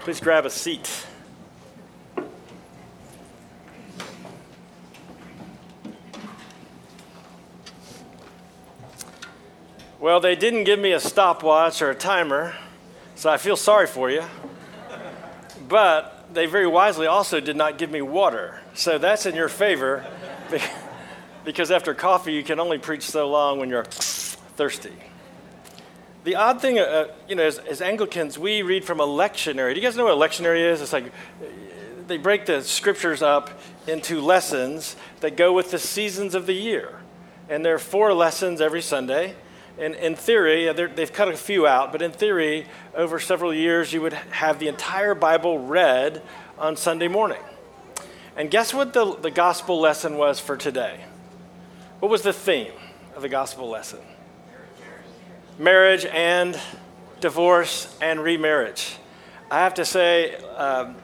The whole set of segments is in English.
Please grab a seat. Well, they didn't give me a stopwatch or a timer, so I feel sorry for you. But they very wisely also did not give me water, so that's in your favor because after coffee, you can only preach so long when you're thirsty. The odd thing, uh, uh, you know, as, as, Anglicans, we read from a lectionary. Do you guys know what a lectionary is? It's like uh, they break the scriptures up into lessons that go with the seasons of the year. And there are four lessons every Sunday. And in theory, uh, they've cut a few out, but in theory, over several years, you would have the entire Bible read on Sunday morning. And guess what the, the gospel lesson was for today? What was the theme of the gospel lesson? Marriage and divorce and remarriage. I have to say, um,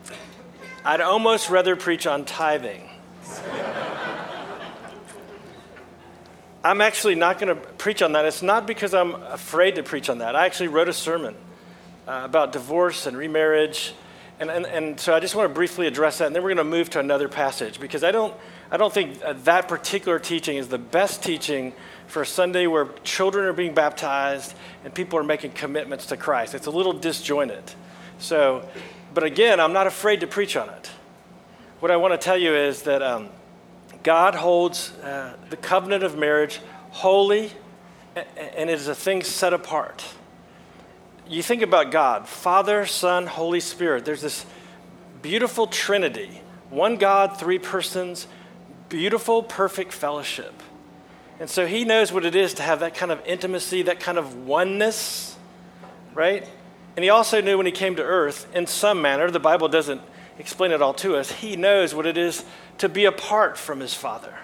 I'd almost rather preach on tithing. I'm actually not going to preach on that. It's not because I'm afraid to preach on that. I actually wrote a sermon uh, about divorce and remarriage. And, and, and so I just want to briefly address that, and then we're going to move to another passage because I don't, I don't think uh, that particular teaching is the best teaching for a Sunday where children are being baptized and people are making commitments to Christ. It's a little disjointed. So, but again, I'm not afraid to preach on it. What I want to tell you is that um, God holds uh, the covenant of marriage holy and it is a thing set apart. You think about God, Father, Son, Holy Spirit. There's this beautiful Trinity one God, three persons, beautiful, perfect fellowship. And so he knows what it is to have that kind of intimacy, that kind of oneness, right? And he also knew when he came to earth, in some manner, the Bible doesn't explain it all to us, he knows what it is to be apart from his Father.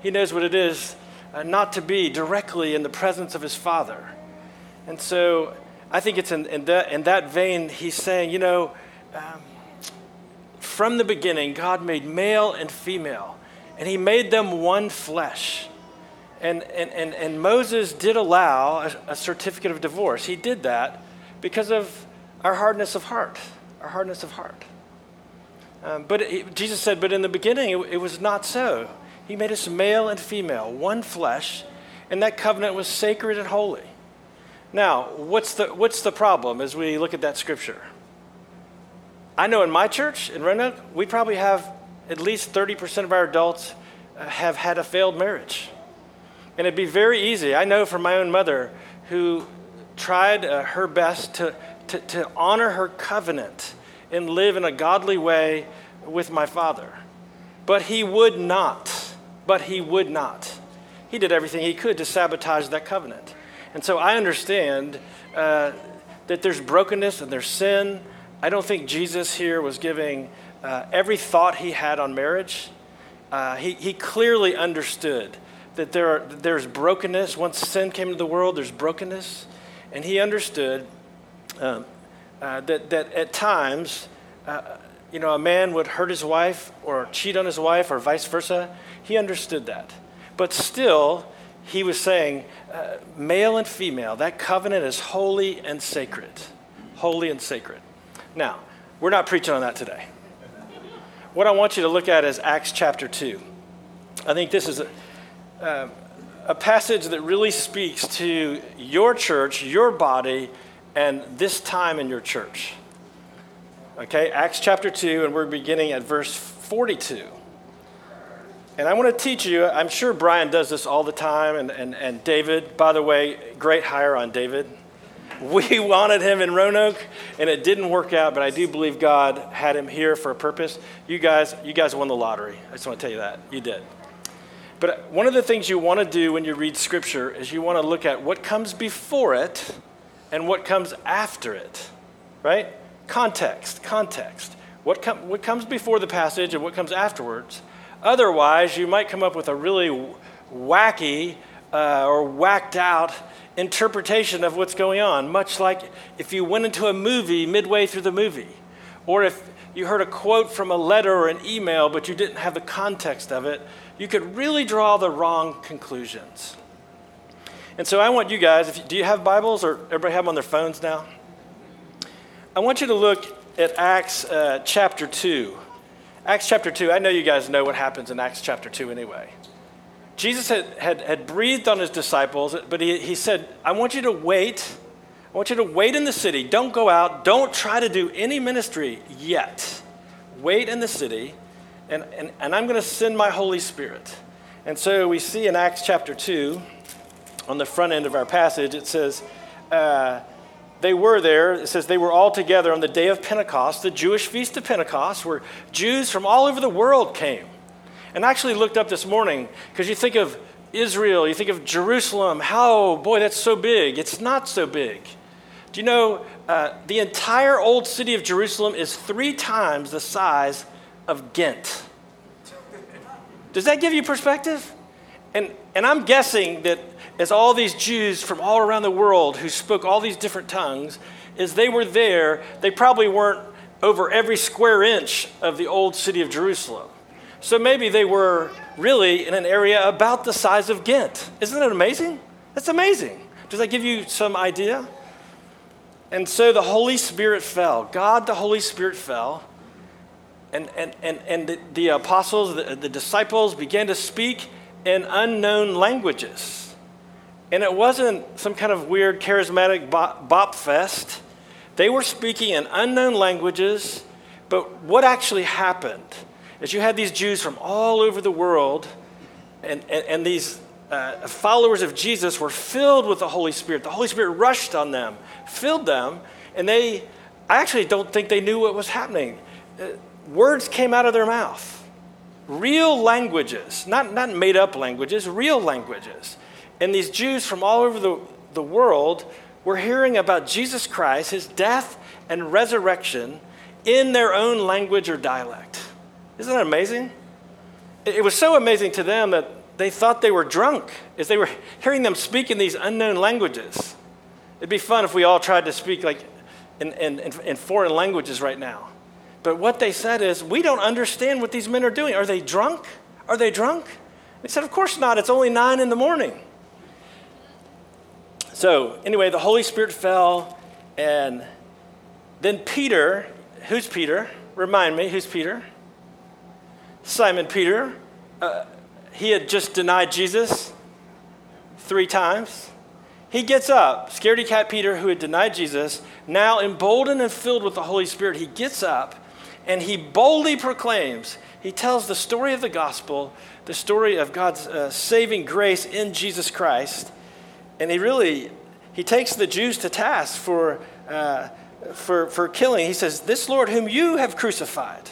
He knows what it is uh, not to be directly in the presence of his Father. And so I think it's in, in, that, in that vein, he's saying, you know, um, from the beginning, God made male and female, and he made them one flesh. And, and, and, and Moses did allow a, a certificate of divorce. He did that because of our hardness of heart, our hardness of heart. Um, but it, Jesus said, but in the beginning, it, it was not so. He made us male and female, one flesh, and that covenant was sacred and holy. Now, what's the, what's the problem as we look at that scripture? I know in my church, in Roanoke, we probably have at least 30% of our adults uh, have had a failed marriage. And it'd be very easy. I know from my own mother who tried uh, her best to, to, to honor her covenant and live in a godly way with my father. But he would not. But he would not. He did everything he could to sabotage that covenant. And so I understand uh, that there's brokenness and there's sin. I don't think Jesus here was giving uh, every thought he had on marriage. Uh, he, he clearly understood that there are, there's brokenness. Once sin came into the world, there's brokenness. And he understood um, uh, that, that at times, uh, you know, a man would hurt his wife or cheat on his wife or vice versa. He understood that. But still, he was saying, uh, male and female, that covenant is holy and sacred. Holy and sacred. Now, we're not preaching on that today. What I want you to look at is Acts chapter 2. I think this is a, a passage that really speaks to your church, your body, and this time in your church. Okay, Acts chapter 2, and we're beginning at verse 42. And I want to teach you, I'm sure Brian does this all the time, and, and, and David, by the way, great hire on David. We wanted him in Roanoke, and it didn't work out, but I do believe God had him here for a purpose. You guys, you guys won the lottery. I just want to tell you that. You did. But one of the things you want to do when you read Scripture is you want to look at what comes before it and what comes after it, right? Context, context. What, com- what comes before the passage and what comes afterwards. Otherwise, you might come up with a really wacky uh, or whacked out interpretation of what's going on, much like if you went into a movie midway through the movie, or if you heard a quote from a letter or an email, but you didn't have the context of it you could really draw the wrong conclusions. And so I want you guys, if you, do you have Bibles or everybody have them on their phones now? I want you to look at Acts uh, chapter 2. Acts chapter 2, I know you guys know what happens in Acts chapter 2 anyway. Jesus had, had, had breathed on his disciples, but he, he said, I want you to wait. I want you to wait in the city. Don't go out. Don't try to do any ministry yet. Wait in the city, and, and, and I'm going to send my Holy Spirit. And so we see in Acts chapter 2, on the front end of our passage, it says, uh, they were there, it says they were all together on the day of Pentecost, the Jewish feast of Pentecost, where Jews from all over the world came. And I actually looked up this morning because you think of Israel, you think of Jerusalem. How, boy, that's so big. It's not so big. Do you know uh, the entire old city of Jerusalem is three times the size of Ghent? Does that give you perspective? And, and I'm guessing that as all these Jews from all around the world who spoke all these different tongues, as they were there, they probably weren't over every square inch of the old city of Jerusalem. So maybe they were really in an area about the size of Ghent. Isn't that amazing? That's amazing. Does that give you some idea? And so the Holy Spirit fell. God, the Holy Spirit fell. And, and, and, and the, the apostles, the, the disciples began to speak in unknown languages. And it wasn't some kind of weird charismatic bop, bop fest. They were speaking in unknown languages. But what actually happened? is you had these Jews from all over the world, and, and, and these uh, followers of Jesus were filled with the Holy Spirit. The Holy Spirit rushed on them, filled them, and they, I actually don't think they knew what was happening. Words came out of their mouth. Real languages, not, not made up languages, real languages. And these Jews from all over the, the world were hearing about Jesus Christ, his death and resurrection in their own language or dialect. Isn't that amazing? It was so amazing to them that they thought they were drunk as they were hearing them speak in these unknown languages. It'd be fun if we all tried to speak like in, in, in foreign languages right now. But what they said is, we don't understand what these men are doing. Are they drunk? Are they drunk? They said, Of course not. It's only nine in the morning. So, anyway, the Holy Spirit fell, and then Peter, who's Peter? Remind me, who's Peter? Simon Peter, uh, he had just denied Jesus three times. He gets up, scaredy cat Peter, who had denied Jesus, now emboldened and filled with the Holy Spirit, he gets up and he boldly proclaims, he tells the story of the gospel, the story of God's uh, saving grace in Jesus Christ. And he really, he takes the Jews to task for, uh, for, for killing. He says, This Lord whom you have crucified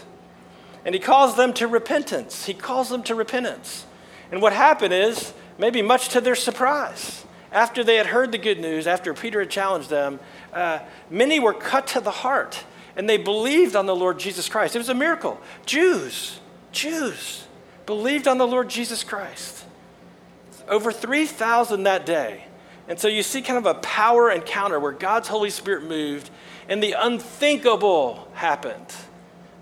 and he calls them to repentance. He calls them to repentance. And what happened is, maybe much to their surprise, after they had heard the good news, after Peter had challenged them, uh, many were cut to the heart and they believed on the Lord Jesus Christ. It was a miracle. Jews, Jews, believed on the Lord Jesus Christ. Over 3,000 that day. And so you see kind of a power encounter where God's Holy Spirit moved and the unthinkable happened.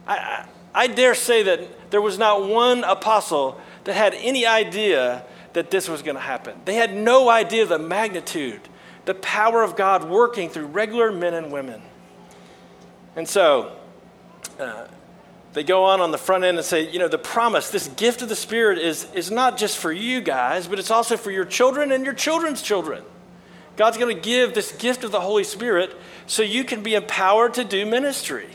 I, I dare say that there was not one apostle that had any idea that this was going to happen. They had no idea the magnitude, the power of God working through regular men and women. And so uh, they go on on the front end and say, you know, the promise, this gift of the Spirit is, is not just for you guys, but it's also for your children and your children's children. God's going to give this gift of the Holy Spirit so you can be empowered to do ministry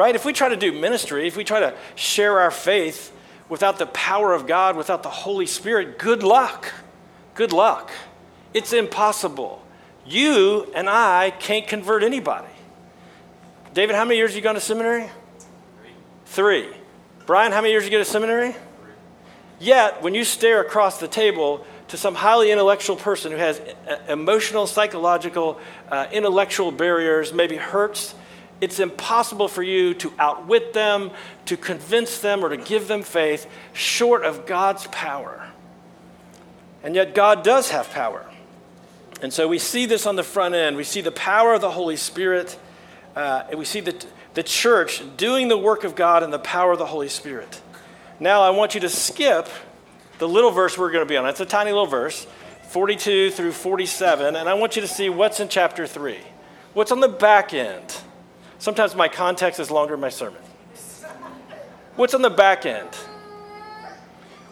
right? If we try to do ministry, if we try to share our faith without the power of God, without the Holy Spirit, good luck. Good luck. It's impossible. You and I can't convert anybody. David, how many years have you gone to seminary? Three. Three. Brian, how many years you go to seminary? Three. Yet, when you stare across the table to some highly intellectual person who has emotional, psychological, uh, intellectual barriers, maybe hurts, it's impossible for you to outwit them, to convince them, or to give them faith short of God's power. And yet, God does have power. And so we see this on the front end. We see the power of the Holy Spirit, uh, and we see the, the church doing the work of God and the power of the Holy Spirit. Now, I want you to skip the little verse we're going to be on. It's a tiny little verse, 42 through 47, and I want you to see what's in chapter 3. What's on the back end Sometimes my context is longer than my sermon. What's on the back end?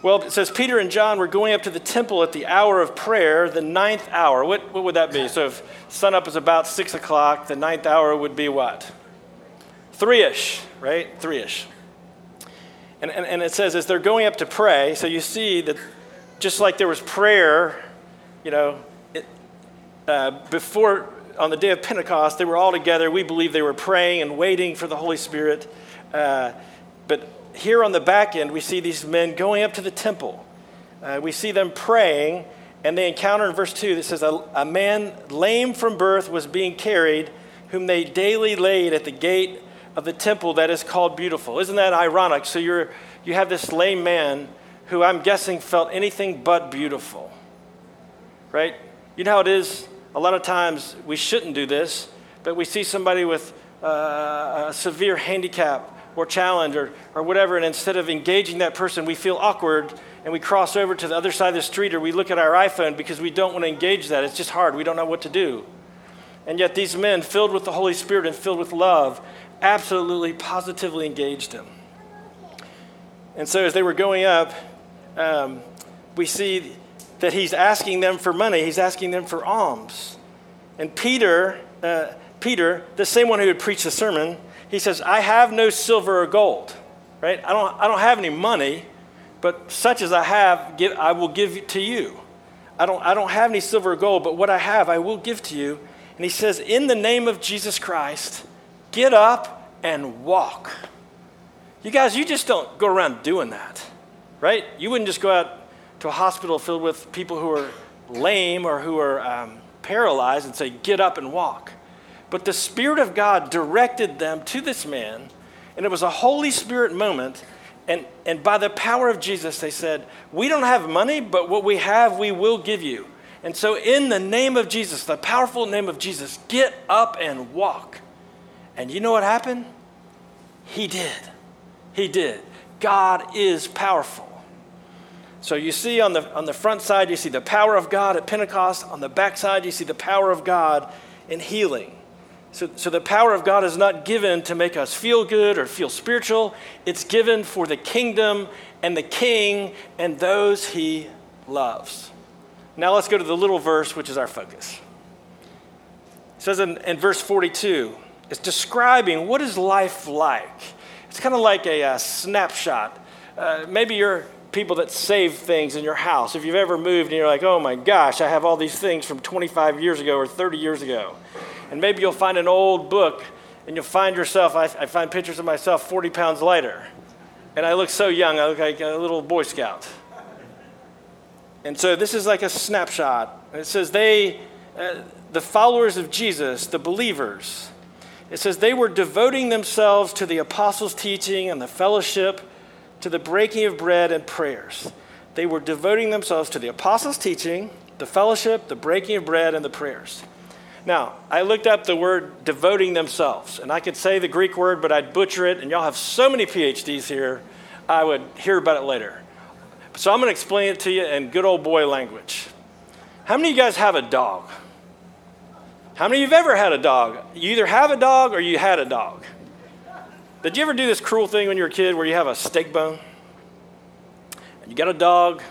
Well, it says Peter and John were going up to the temple at the hour of prayer, the ninth hour. What, what would that be? So if sunup is about six o'clock, the ninth hour would be what? Three ish, right? Three ish. And, and, and it says as they're going up to pray, so you see that just like there was prayer, you know, it, uh, before on the day of Pentecost, they were all together. We believe they were praying and waiting for the Holy Spirit. Uh, but here on the back end, we see these men going up to the temple. Uh, we see them praying, and they encounter in verse 2 that says, a, a man lame from birth was being carried, whom they daily laid at the gate of the temple that is called Beautiful. Isn't that ironic? So you're, you have this lame man who I'm guessing felt anything but beautiful, right? You know how it is? A lot of times we shouldn't do this, but we see somebody with uh, a severe handicap or challenge or, or whatever, and instead of engaging that person, we feel awkward and we cross over to the other side of the street or we look at our iPhone because we don't want to engage that. It's just hard. We don't know what to do. And yet, these men, filled with the Holy Spirit and filled with love, absolutely, positively engaged him. And so, as they were going up, um, we see that he's asking them for money, he's asking them for alms. And Peter, uh, Peter, the same one who had preached the sermon, he says, I have no silver or gold, right? I don't, I don't have any money, but such as I have, give, I will give to you. I don't, I don't have any silver or gold, but what I have, I will give to you. And he says, In the name of Jesus Christ, get up and walk. You guys, you just don't go around doing that, right? You wouldn't just go out to a hospital filled with people who are lame or who are um, paralyzed and say, Get up and walk. But the Spirit of God directed them to this man, and it was a Holy Spirit moment. And, and by the power of Jesus, they said, We don't have money, but what we have, we will give you. And so, in the name of Jesus, the powerful name of Jesus, get up and walk. And you know what happened? He did. He did. God is powerful. So you see on the, on the front side, you see the power of God at Pentecost. On the back side, you see the power of God in healing. So, so the power of God is not given to make us feel good or feel spiritual, it's given for the kingdom and the king and those he loves. Now let's go to the little verse, which is our focus. It says in, in verse 42, it's describing what is life like. It's kind of like a, a snapshot. Uh, maybe you're people that save things in your house. If you've ever moved and you're like, oh my gosh, I have all these things from 25 years ago or 30 years ago. And maybe you'll find an old book and you'll find yourself, I, I find pictures of myself 40 pounds lighter. And I look so young, I look like a little Boy Scout. And so this is like a snapshot. It says they, uh, the followers of Jesus, the believers, it says they were devoting themselves to the apostles' teaching and the fellowship, to the breaking of bread and prayers. They were devoting themselves to the apostles' teaching, the fellowship, the breaking of bread, and the prayers. Now, I looked up the word devoting themselves, and I could say the Greek word, but I'd butcher it, and y'all have so many PhDs here, I would hear about it later. So I'm going to explain it to you in good old boy language. How many of you guys have a dog? How many of you have ever had a dog? You either have a dog or you had a dog. Did you ever do this cruel thing when you were a kid where you have a steak bone? And you got a dog,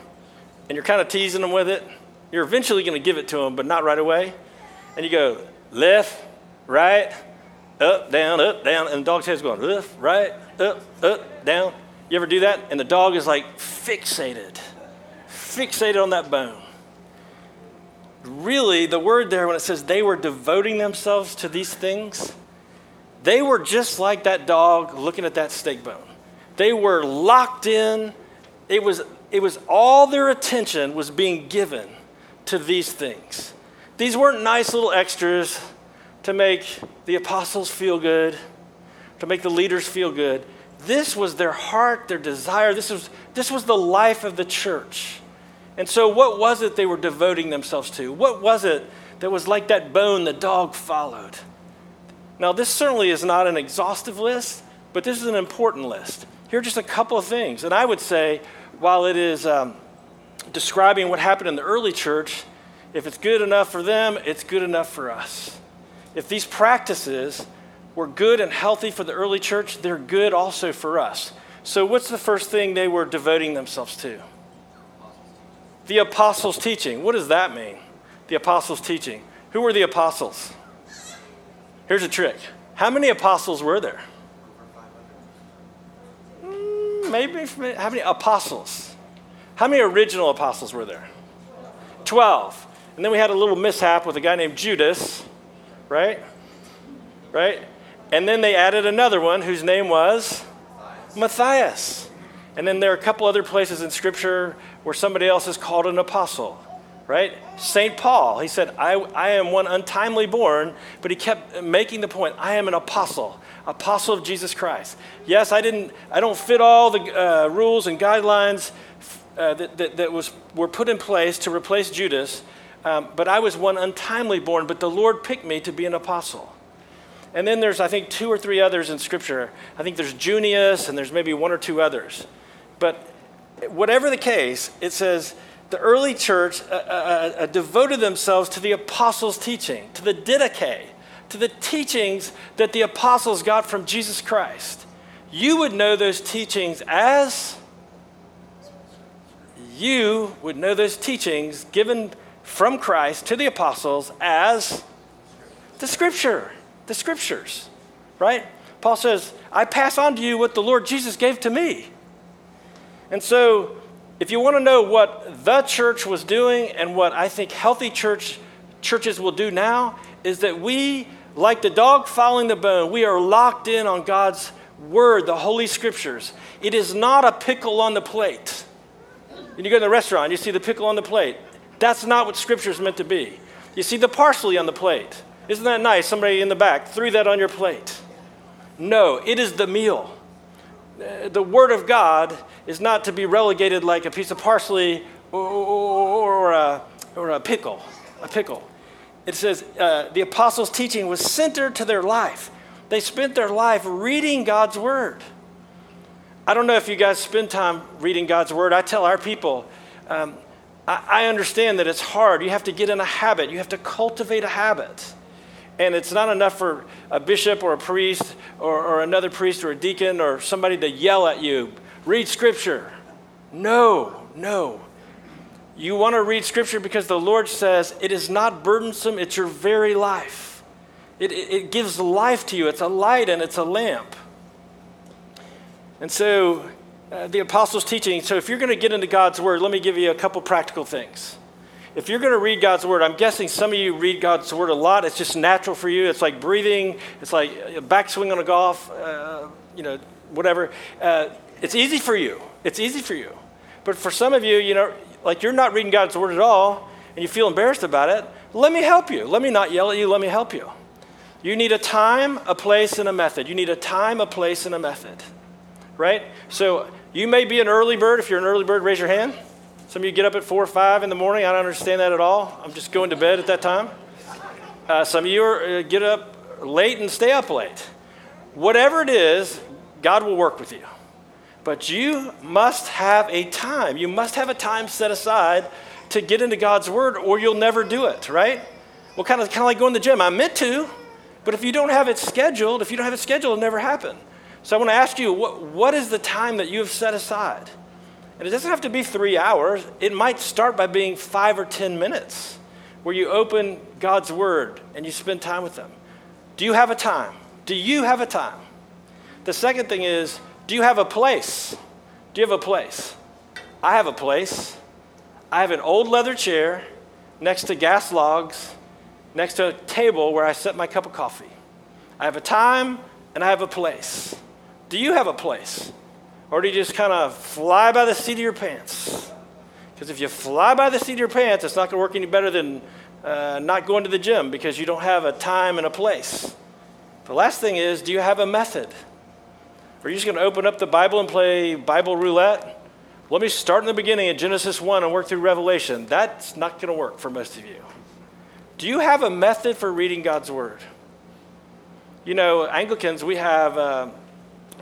and you're kind of teasing them with it? You're eventually going to give it to them, but not right away and you go left, right, up, down, up, down, and the dog's head's going left, right, up, up, down. You ever do that? And the dog is like fixated, fixated on that bone. Really, the word there, when it says they were devoting themselves to these things, they were just like that dog looking at that steak bone. They were locked in. It was, it was all their attention was being given to these things. These weren't nice little extras to make the apostles feel good, to make the leaders feel good. This was their heart, their desire. This was, this was the life of the church. And so, what was it they were devoting themselves to? What was it that was like that bone the dog followed? Now, this certainly is not an exhaustive list, but this is an important list. Here are just a couple of things. And I would say, while it is um, describing what happened in the early church, if it's good enough for them, it's good enough for us. If these practices were good and healthy for the early church, they're good also for us. So, what's the first thing they were devoting themselves to? The apostles' teaching. What does that mean? The apostles' teaching. Who were the apostles? Here's a trick. How many apostles were there? Mm, maybe how many apostles? How many original apostles were there? 12. And then we had a little mishap with a guy named Judas, right? Right? And then they added another one whose name was Matthias. And then there are a couple other places in Scripture where somebody else is called an apostle, right? St. Paul, he said, I, I am one untimely born, but he kept making the point I am an apostle, apostle of Jesus Christ. Yes, I, didn't, I don't fit all the uh, rules and guidelines uh, that, that, that was, were put in place to replace Judas, um, but I was one untimely born, but the Lord picked me to be an apostle. And then there's, I think, two or three others in Scripture. I think there's Junius, and there's maybe one or two others. But whatever the case, it says the early church uh, uh, uh, devoted themselves to the apostles' teaching, to the didache, to the teachings that the apostles got from Jesus Christ. You would know those teachings as you would know those teachings given from Christ to the apostles as the scripture, the scriptures, right? Paul says, I pass on to you what the Lord Jesus gave to me. And so, if you want to know what the church was doing and what I think healthy church churches will do now, is that we, like the dog following the bone, we are locked in on God's word, the Holy Scriptures. It is not a pickle on the plate. And you go to the restaurant, you see the pickle on the plate. That's not what Scripture is meant to be. You see the parsley on the plate. Isn't that nice? Somebody in the back threw that on your plate. No, it is the meal. The Word of God is not to be relegated like a piece of parsley or, or, a, or a pickle. A pickle. It says uh, the apostles' teaching was centered to their life. They spent their life reading God's Word. I don't know if you guys spend time reading God's Word. I tell our people, um, I, understand that it's hard. You have to get in a habit, you have to cultivate a habit. And it's not enough for a bishop or a priest or, or another priest or a deacon or somebody to yell at you, read scripture. No, no. You want to read scripture because the Lord says it is not burdensome, it's your very life. It, it, it gives life to you, it's a light and it's a lamp. And so uh, the apostles' teaching. So, if you're going to get into God's word, let me give you a couple practical things if you're going to read God's word, I'm guessing some of you read God's word a lot. It's just natural for you. It's like breathing. It's like a backswing on a golf, uh, you know, whatever. Uh, it's easy for you. It's easy for you. But for some of you, you know, like you're not reading God's word at all, and you feel embarrassed about it. Let me help you. Let me not yell at you. Let me help you. You need a time, a place, and a method. You need a time, a place, and a method. Right? So you may be an early bird. If you're an early bird, raise your hand. Some of you get up at 4 or 5 in the morning. I don't understand that at all. I'm just going to bed at that time. Uh, some of you are, uh, get up late and stay up late. Whatever it is, God will work with you. But you must have a time. You must have a time set aside to get into God's Word, or you'll never do it, right? Well, kind of, kind of like going to the gym. I meant to, but if you don't have it scheduled, if you don't have it scheduled, it'll never happen. So I want to ask you, what, what is the time that you have set aside? And it doesn't have to be three hours, it might start by being five or 10 minutes where you open God's Word and you spend time with them. Do you have a time? Do you have a time? The second thing is, do you have a place? Do you have a place? I have a place. I have an old leather chair next to gas logs, next to a table where I set my cup of coffee. I have a time and I have a place. Do you have a place? Or do you just kind of fly by the seat of your pants? Because if you fly by the seat of your pants, it's not going to work any better than uh, not going to the gym because you don't have a time and a place. The last thing is do you have a method? Are you just going to open up the Bible and play Bible roulette? Let me start in the beginning at Genesis 1 and work through Revelation. That's not going to work for most of you. Do you have a method for reading God's Word? You know, Anglicans, we have. Uh,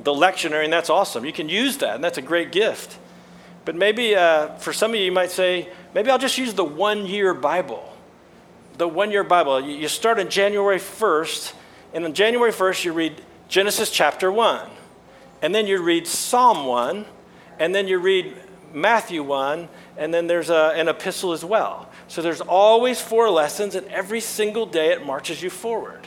the lectionary, and that's awesome. You can use that, and that's a great gift. But maybe uh, for some of you, you might say, maybe I'll just use the one year Bible. The one year Bible. You start on January 1st, And on January 1st, you read Genesis chapter 1. And then you read Psalm 1. And then you read Matthew 1. And then there's a, an epistle as well. So there's always four lessons, and every single day it marches you forward.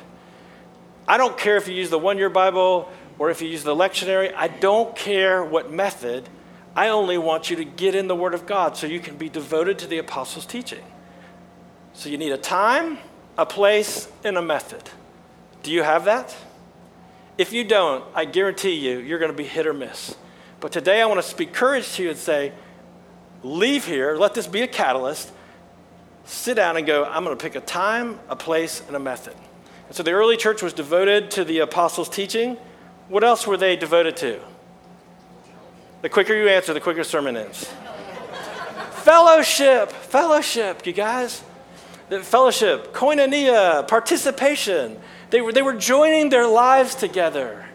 I don't care if you use the one year Bible or if you use the lectionary. I don't care what method. I only want you to get in the Word of God so you can be devoted to the apostles' teaching. So you need a time, a place, and a method. Do you have that? If you don't, I guarantee you, you're going to be hit or miss. But today I want to speak courage to you and say, leave here, let this be a catalyst, sit down and go, I'm going to pick a time, a place, and a method. And so the early church was devoted to the apostles' teaching. What else were they devoted to? The quicker you answer, the quicker sermon ends. fellowship, fellowship, you guys. The fellowship, koinonia, participation. They were, they were joining their lives together.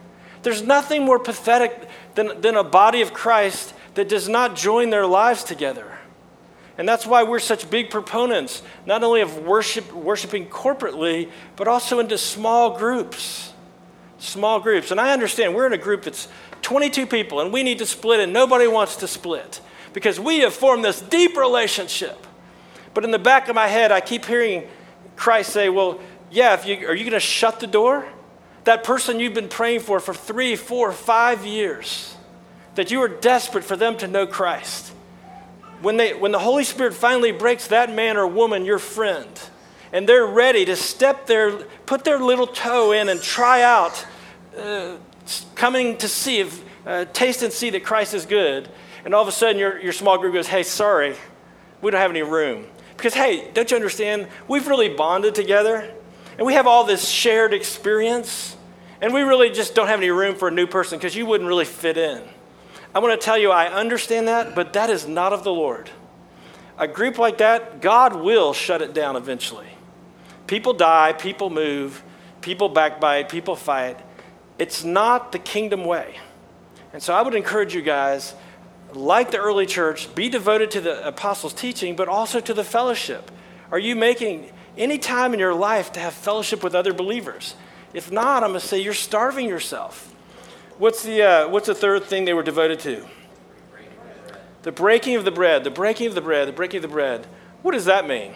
There's nothing more pathetic than, than a body of Christ that does not join their lives together. And that's why we're such big proponents, not only of worship, worshiping corporately, but also into small groups. Small groups. And I understand we're in a group that's 22 people and we need to split, and nobody wants to split because we have formed this deep relationship. But in the back of my head, I keep hearing Christ say, Well, yeah, if you, are you going to shut the door? That person you've been praying for for three, four, five years, that you are desperate for them to know Christ when, they, when the Holy Spirit finally breaks that man or woman, your friend, and they're ready to step their, put their little toe in and try out uh, coming to see, if, uh, taste and see that Christ is good, and all of a sudden your, your small group goes, hey, sorry, we don't have any room. Because, hey, don't you understand? We've really bonded together, and we have all this shared experience, and we really just don't have any room for a new person because you wouldn't really fit in. I want to tell you, I understand that, but that is not of the Lord. A group like that, God will shut it down eventually. People die, people move, people backbite, people fight. It's not the kingdom way. And so I would encourage you guys, like the early church, be devoted to the apostles' teaching, but also to the fellowship. Are you making any time in your life to have fellowship with other believers? If not, I'm going to say you're starving yourself. What's the, uh, what's the third thing they were devoted to? The breaking of the bread, the breaking of the bread, the breaking of the bread. What does that mean?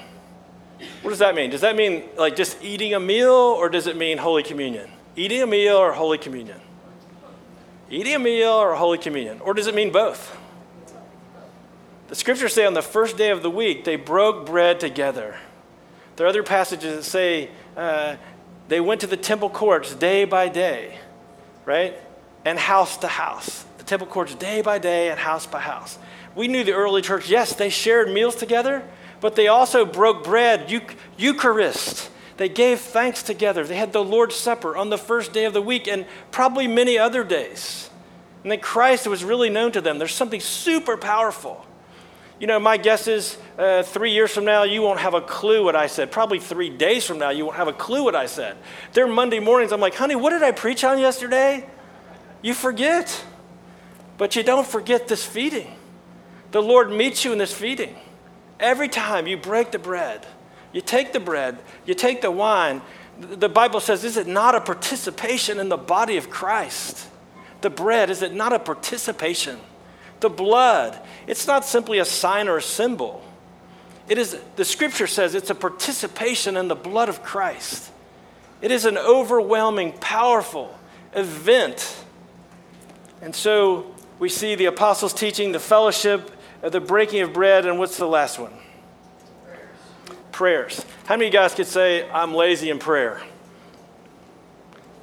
What does that mean? Does that mean like just eating a meal or does it mean Holy Communion? Eating a meal or Holy Communion? Eating a meal or Holy Communion? Or does it mean both? The scriptures say on the first day of the week they broke bread together. There are other passages that say uh, they went to the temple courts day by day, right? and house to house. The temple courts day by day and house by house. We knew the early church, yes, they shared meals together, but they also broke bread, Eucharist. They gave thanks together. They had the Lord's Supper on the first day of the week and probably many other days. And then Christ was really known to them. There's something super powerful. You know, my guess is uh, three years from now, you won't have a clue what I said. Probably three days from now, you won't have a clue what I said. There Monday mornings, I'm like, honey, what did I preach on yesterday? You forget. But you don't forget this feeding. The Lord meets you in this feeding. Every time you break the bread, you take the bread, you take the wine. The Bible says, is it not a participation in the body of Christ? The bread, is it not a participation? The blood, it's not simply a sign or a symbol. It is, the scripture says it's a participation in the blood of Christ. It is an overwhelming, powerful event and so we see the apostles' teaching, the fellowship, the breaking of bread, and what's the last one? Prayers. How many of you guys could say, I'm lazy in prayer?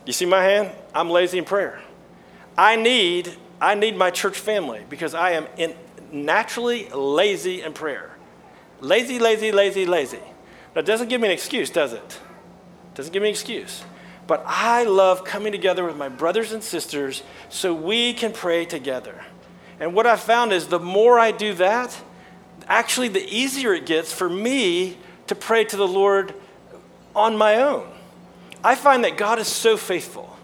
You see my hand? I'm lazy in prayer. I need, I need my church family because I am in, naturally lazy in prayer. Lazy, lazy, lazy, lazy. That doesn't give me an excuse, does it? Doesn't give me an excuse. But I love coming together with my brothers and sisters so we can pray together. And what I've found is the more I do that, actually, the easier it gets for me to pray to the Lord on my own. I find that God is so faithful,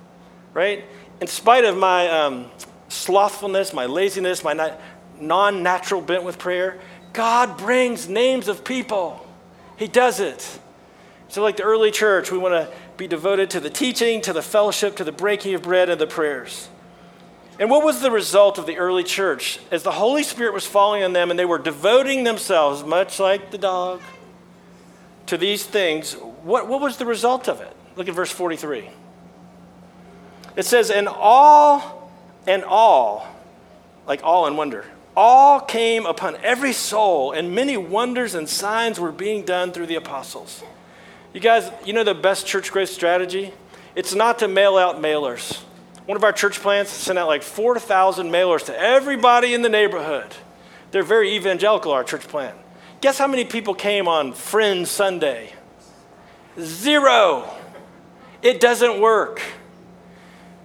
right? In spite of my um, slothfulness, my laziness, my non natural bent with prayer, God brings names of people. He does it. So, like the early church, we want to be devoted to the teaching, to the fellowship, to the breaking of bread, and the prayers. And what was the result of the early church? As the Holy Spirit was falling on them and they were devoting themselves, much like the dog, to these things, what, what was the result of it? Look at verse 43. It says, And all, and all, like all in wonder, all came upon every soul, and many wonders and signs were being done through the apostles. You guys, you know the best church growth strategy? It's not to mail out mailers. One of our church plants sent out like 4,000 mailers to everybody in the neighborhood. They're very evangelical, our church plant. Guess how many people came on Friends Sunday? Zero. It doesn't work.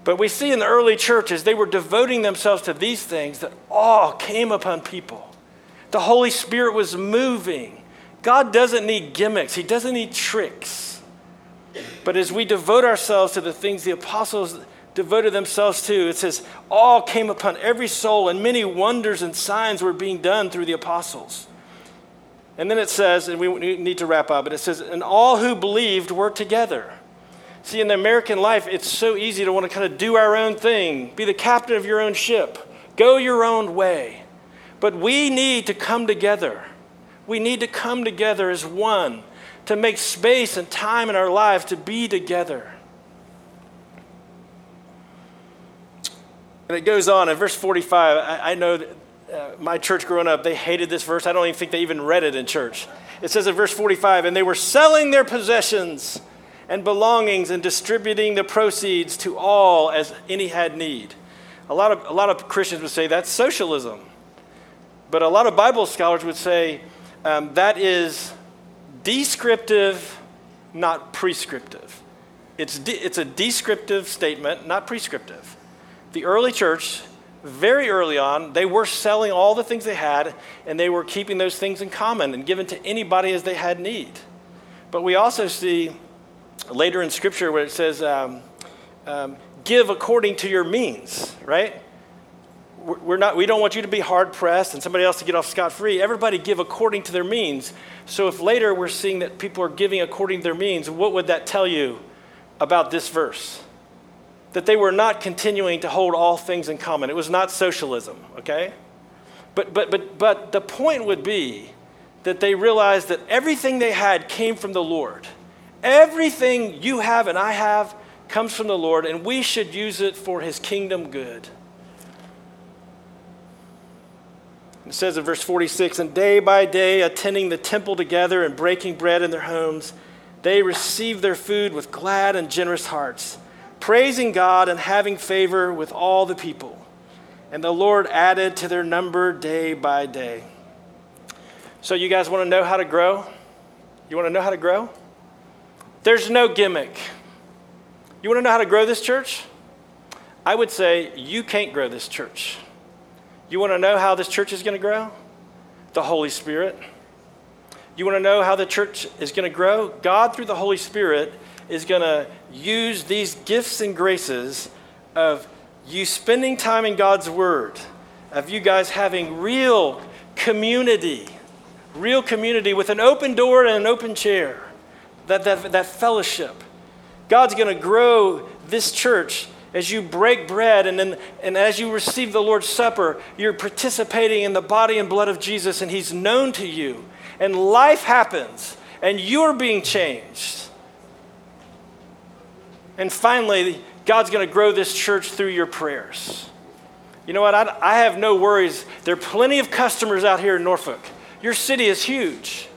But we see in the early churches, they were devoting themselves to these things that all came upon people. The Holy Spirit was moving. God doesn't need gimmicks, He doesn't need tricks. But as we devote ourselves to the things the apostles devoted themselves to, it says, all came upon every soul, and many wonders and signs were being done through the apostles. And then it says, and we need to wrap up, but it says, and all who believed were together. See, in the American life, it's so easy to want to kind of do our own thing, be the captain of your own ship, go your own way. But we need to come together. We need to come together as one to make space and time in our lives to be together. And it goes on in verse 45. I, I know that, uh, my church growing up, they hated this verse. I don't even think they even read it in church. It says in verse 45, and they were selling their possessions and belongings and distributing the proceeds to all as any had need. A lot of, a lot of Christians would say that's socialism. But a lot of Bible scholars would say um, that is descriptive, not prescriptive. It's, de- it's a descriptive statement, not prescriptive. The early church, very early on, they were selling all the things they had and they were keeping those things in common and given to anybody as they had need. But we also see later in Scripture where it says, um, um, give according to your means, right? We're not, we don't want you to be hard pressed and somebody else to get off scot free. Everybody give according to their means. So if later we're seeing that people are giving according to their means, what would that tell you about this verse? That they were not continuing to hold all things in common. It was not socialism, okay? But, but, but, but the point would be that they realized that everything they had came from the Lord. Everything you have and I have comes from the Lord, and we should use it for his kingdom good. It says in verse 46 And day by day, attending the temple together and breaking bread in their homes, they received their food with glad and generous hearts, praising God and having favor with all the people. And the Lord added to their number day by day. So, you guys want to know how to grow? You want to know how to grow? There's no gimmick. You want to know how to grow this church? I would say you can't grow this church. You want to know how this church is going to grow? The Holy Spirit. You want to know how the church is going to grow? God, through the Holy Spirit, is going to use these gifts and graces of you spending time in God's Word, of you guys having real community, real community with an open door and an open chair that, that, that fellowship. God's going to grow this church as you break bread and, then, and as you receive the Lord's Supper, you're participating in the body and blood of Jesus, and He's known to you. And life happens, and you're being changed. And finally, God's going to grow this church through your prayers. You know what? I, I have no worries. There are plenty of customers out here in Norfolk. Your city is huge.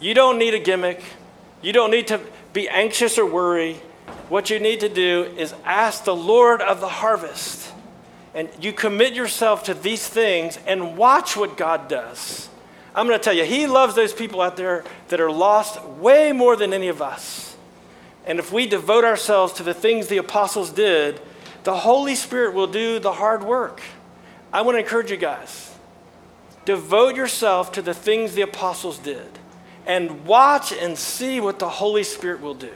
You don't need a gimmick. You don't need to be anxious or worry. What you need to do is ask the Lord of the harvest. And you commit yourself to these things and watch what God does. I'm going to tell you, He loves those people out there that are lost way more than any of us. And if we devote ourselves to the things the apostles did, the Holy Spirit will do the hard work. I want to encourage you guys devote yourself to the things the apostles did and watch and see what the Holy Spirit will do.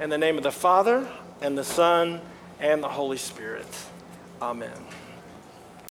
In the name of the Father, and the Son, and the Holy Spirit. Amen.